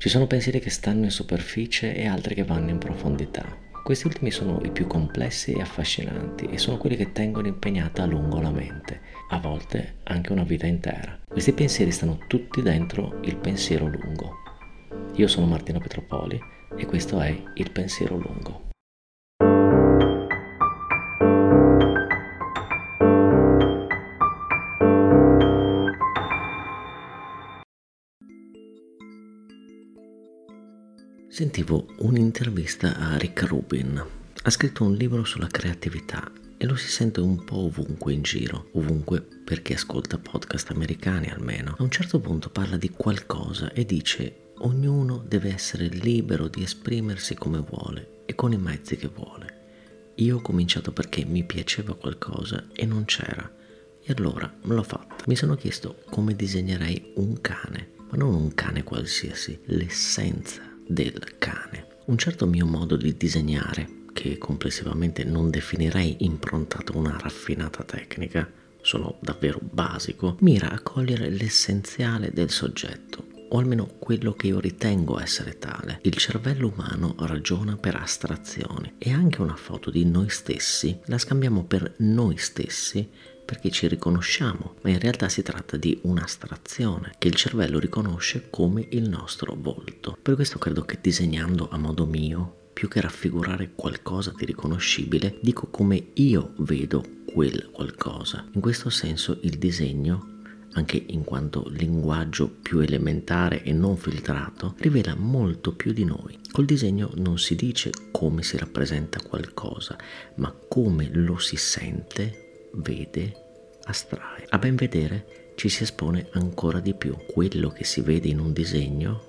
Ci sono pensieri che stanno in superficie e altri che vanno in profondità. Questi ultimi sono i più complessi e affascinanti e sono quelli che tengono impegnata a lungo la mente, a volte anche una vita intera. Questi pensieri stanno tutti dentro il pensiero lungo. Io sono Martino Petropoli e questo è il pensiero lungo. Sentivo un'intervista a Rick Rubin. Ha scritto un libro sulla creatività e lo si sente un po' ovunque in giro, ovunque per chi ascolta podcast americani almeno. A un certo punto parla di qualcosa e dice ognuno deve essere libero di esprimersi come vuole e con i mezzi che vuole. Io ho cominciato perché mi piaceva qualcosa e non c'era. E allora me l'ho fatta. Mi sono chiesto come disegnerei un cane, ma non un cane qualsiasi, l'essenza del cane. Un certo mio modo di disegnare, che complessivamente non definirei improntato a una raffinata tecnica, sono davvero basico, mira a cogliere l'essenziale del soggetto, o almeno quello che io ritengo essere tale. Il cervello umano ragiona per astrazioni e anche una foto di noi stessi la scambiamo per noi stessi perché ci riconosciamo, ma in realtà si tratta di un'astrazione che il cervello riconosce come il nostro volto. Per questo credo che disegnando a modo mio, più che raffigurare qualcosa di riconoscibile, dico come io vedo quel qualcosa. In questo senso il disegno anche in quanto linguaggio più elementare e non filtrato, rivela molto più di noi. Col disegno non si dice come si rappresenta qualcosa, ma come lo si sente, vede astrae. A ben vedere ci si espone ancora di più. Quello che si vede in un disegno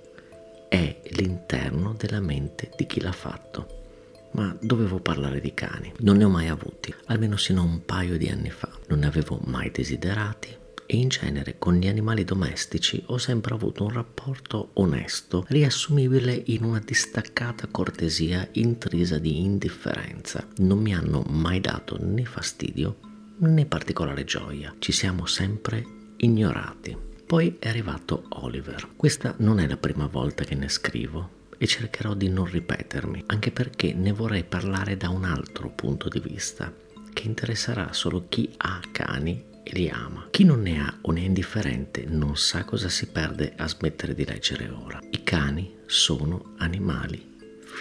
è l'interno della mente di chi l'ha fatto. Ma dovevo parlare di cani. Non ne ho mai avuti, almeno sino a un paio di anni fa. Non ne avevo mai desiderati e in genere con gli animali domestici ho sempre avuto un rapporto onesto, riassumibile in una distaccata cortesia intrisa di indifferenza. Non mi hanno mai dato né fastidio né particolare gioia, ci siamo sempre ignorati. Poi è arrivato Oliver. Questa non è la prima volta che ne scrivo e cercherò di non ripetermi, anche perché ne vorrei parlare da un altro punto di vista, che interesserà solo chi ha cani e li ama. Chi non ne ha o ne è indifferente non sa cosa si perde a smettere di leggere ora. I cani sono animali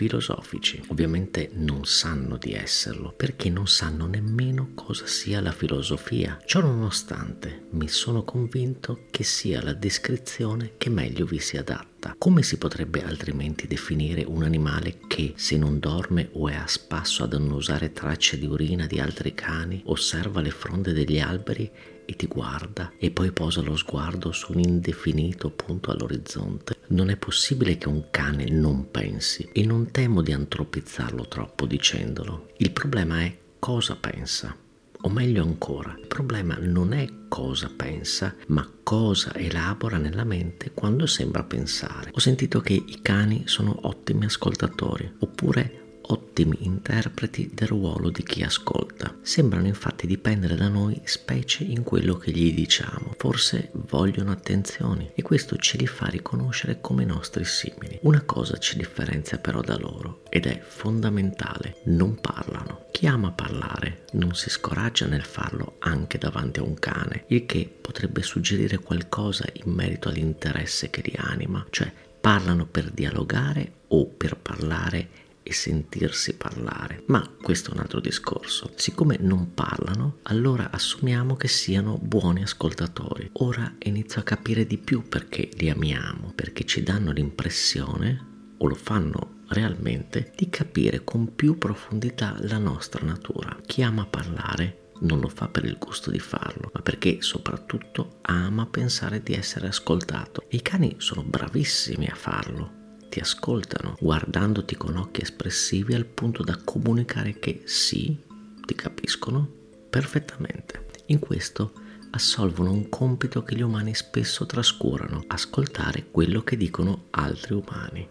filosofici. Ovviamente non sanno di esserlo perché non sanno nemmeno cosa sia la filosofia. Ciò nonostante mi sono convinto che sia la descrizione che meglio vi si adatta. Come si potrebbe altrimenti definire un animale che se non dorme o è a spasso ad annusare tracce di urina di altri cani, osserva le fronde degli alberi e ti guarda e poi posa lo sguardo su un indefinito punto all'orizzonte. Non è possibile che un cane non pensi e non temo di antropizzarlo troppo dicendolo. Il problema è cosa pensa. O meglio ancora, il problema non è cosa pensa, ma cosa elabora nella mente quando sembra pensare. Ho sentito che i cani sono ottimi ascoltatori, oppure ottimi interpreti del ruolo di chi ascolta. Sembrano infatti dipendere da noi specie in quello che gli diciamo. Forse vogliono attenzioni e questo ce li fa riconoscere come nostri simili. Una cosa ci differenzia però da loro ed è fondamentale, non parlano. Chi ama parlare non si scoraggia nel farlo anche davanti a un cane, il che potrebbe suggerire qualcosa in merito all'interesse che li anima, cioè parlano per dialogare o per parlare e sentirsi parlare. Ma questo è un altro discorso. Siccome non parlano, allora assumiamo che siano buoni ascoltatori. Ora inizio a capire di più perché li amiamo, perché ci danno l'impressione, o lo fanno realmente, di capire con più profondità la nostra natura. Chi ama parlare non lo fa per il gusto di farlo, ma perché soprattutto ama pensare di essere ascoltato. E i cani sono bravissimi a farlo ti ascoltano, guardandoti con occhi espressivi al punto da comunicare che sì, ti capiscono perfettamente. In questo assolvono un compito che gli umani spesso trascurano, ascoltare quello che dicono altri umani.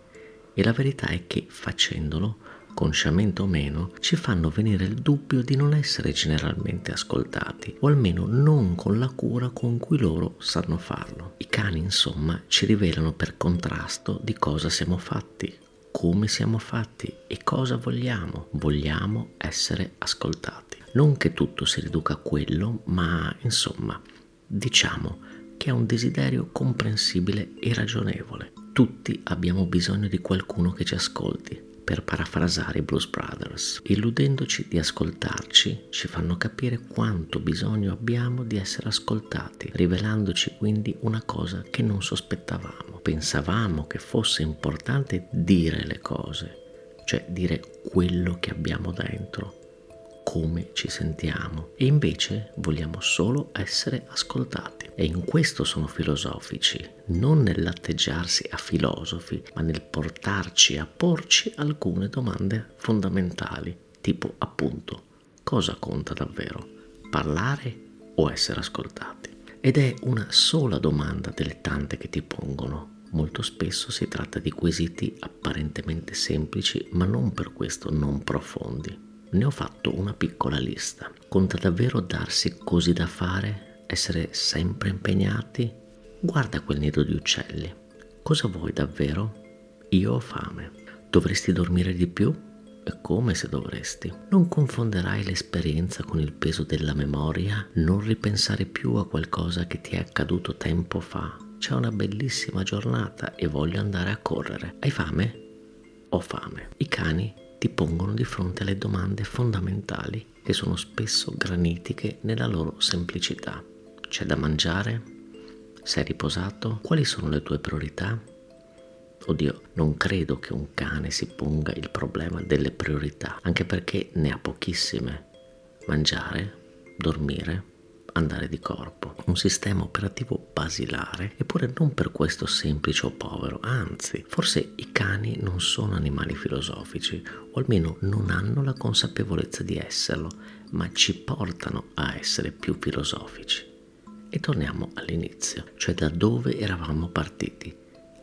E la verità è che facendolo consciamente o meno, ci fanno venire il dubbio di non essere generalmente ascoltati, o almeno non con la cura con cui loro sanno farlo. I cani, insomma, ci rivelano per contrasto di cosa siamo fatti, come siamo fatti e cosa vogliamo. Vogliamo essere ascoltati. Non che tutto si riduca a quello, ma insomma, diciamo che è un desiderio comprensibile e ragionevole. Tutti abbiamo bisogno di qualcuno che ci ascolti, per parafrasare i Blues Brothers. Illudendoci di ascoltarci, ci fanno capire quanto bisogno abbiamo di essere ascoltati, rivelandoci quindi una cosa che non sospettavamo. Pensavamo che fosse importante dire le cose, cioè dire quello che abbiamo dentro, come ci sentiamo e invece vogliamo solo essere ascoltati. E in questo sono filosofici, non nell'atteggiarsi a filosofi, ma nel portarci a porci alcune domande fondamentali, tipo appunto cosa conta davvero? Parlare o essere ascoltati? Ed è una sola domanda delle tante che ti pongono. Molto spesso si tratta di quesiti apparentemente semplici, ma non per questo non profondi. Ne ho fatto una piccola lista. Conta davvero darsi così da fare? Essere sempre impegnati? Guarda quel nido di uccelli. Cosa vuoi davvero? Io ho fame. Dovresti dormire di più? E come se dovresti? Non confonderai l'esperienza con il peso della memoria? Non ripensare più a qualcosa che ti è accaduto tempo fa? C'è una bellissima giornata e voglio andare a correre. Hai fame? Ho fame. I cani ti pongono di fronte alle domande fondamentali che sono spesso granitiche nella loro semplicità. C'è da mangiare? Sei riposato? Quali sono le tue priorità? Oddio, non credo che un cane si ponga il problema delle priorità, anche perché ne ha pochissime. Mangiare, dormire, andare di corpo, un sistema operativo basilare, eppure non per questo semplice o povero, anzi, forse i cani non sono animali filosofici, o almeno non hanno la consapevolezza di esserlo, ma ci portano a essere più filosofici. E torniamo all'inizio, cioè da dove eravamo partiti,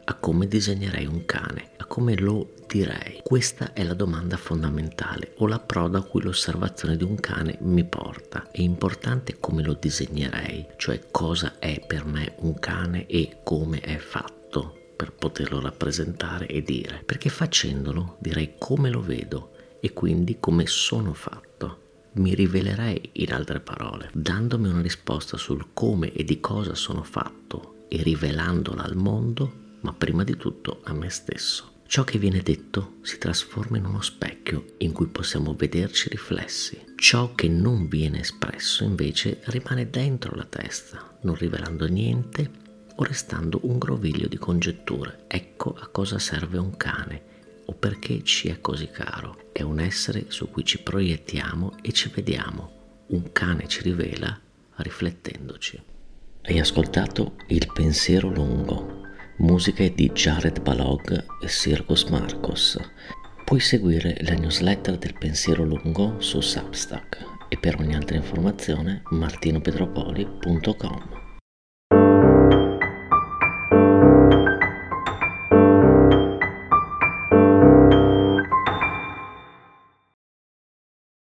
a come disegnerei un cane, a come lo direi. Questa è la domanda fondamentale o l'approdo a cui l'osservazione di un cane mi porta. È importante come lo disegnerei, cioè cosa è per me un cane e come è fatto per poterlo rappresentare e dire. Perché facendolo direi come lo vedo e quindi come sono fatto. Mi rivelerei in altre parole, dandomi una risposta sul come e di cosa sono fatto e rivelandola al mondo ma prima di tutto a me stesso. Ciò che viene detto si trasforma in uno specchio in cui possiamo vederci riflessi. Ciò che non viene espresso invece rimane dentro la testa, non rivelando niente o restando un groviglio di congetture. Ecco a cosa serve un cane o perché ci è così caro. È un essere su cui ci proiettiamo e ci vediamo. Un cane ci rivela riflettendoci. Hai ascoltato Il pensiero lungo musiche di Jared Balog e Sirgus Marcos. Puoi seguire la newsletter del pensiero lungo su Substack e per ogni altra informazione martinopetropoli.com.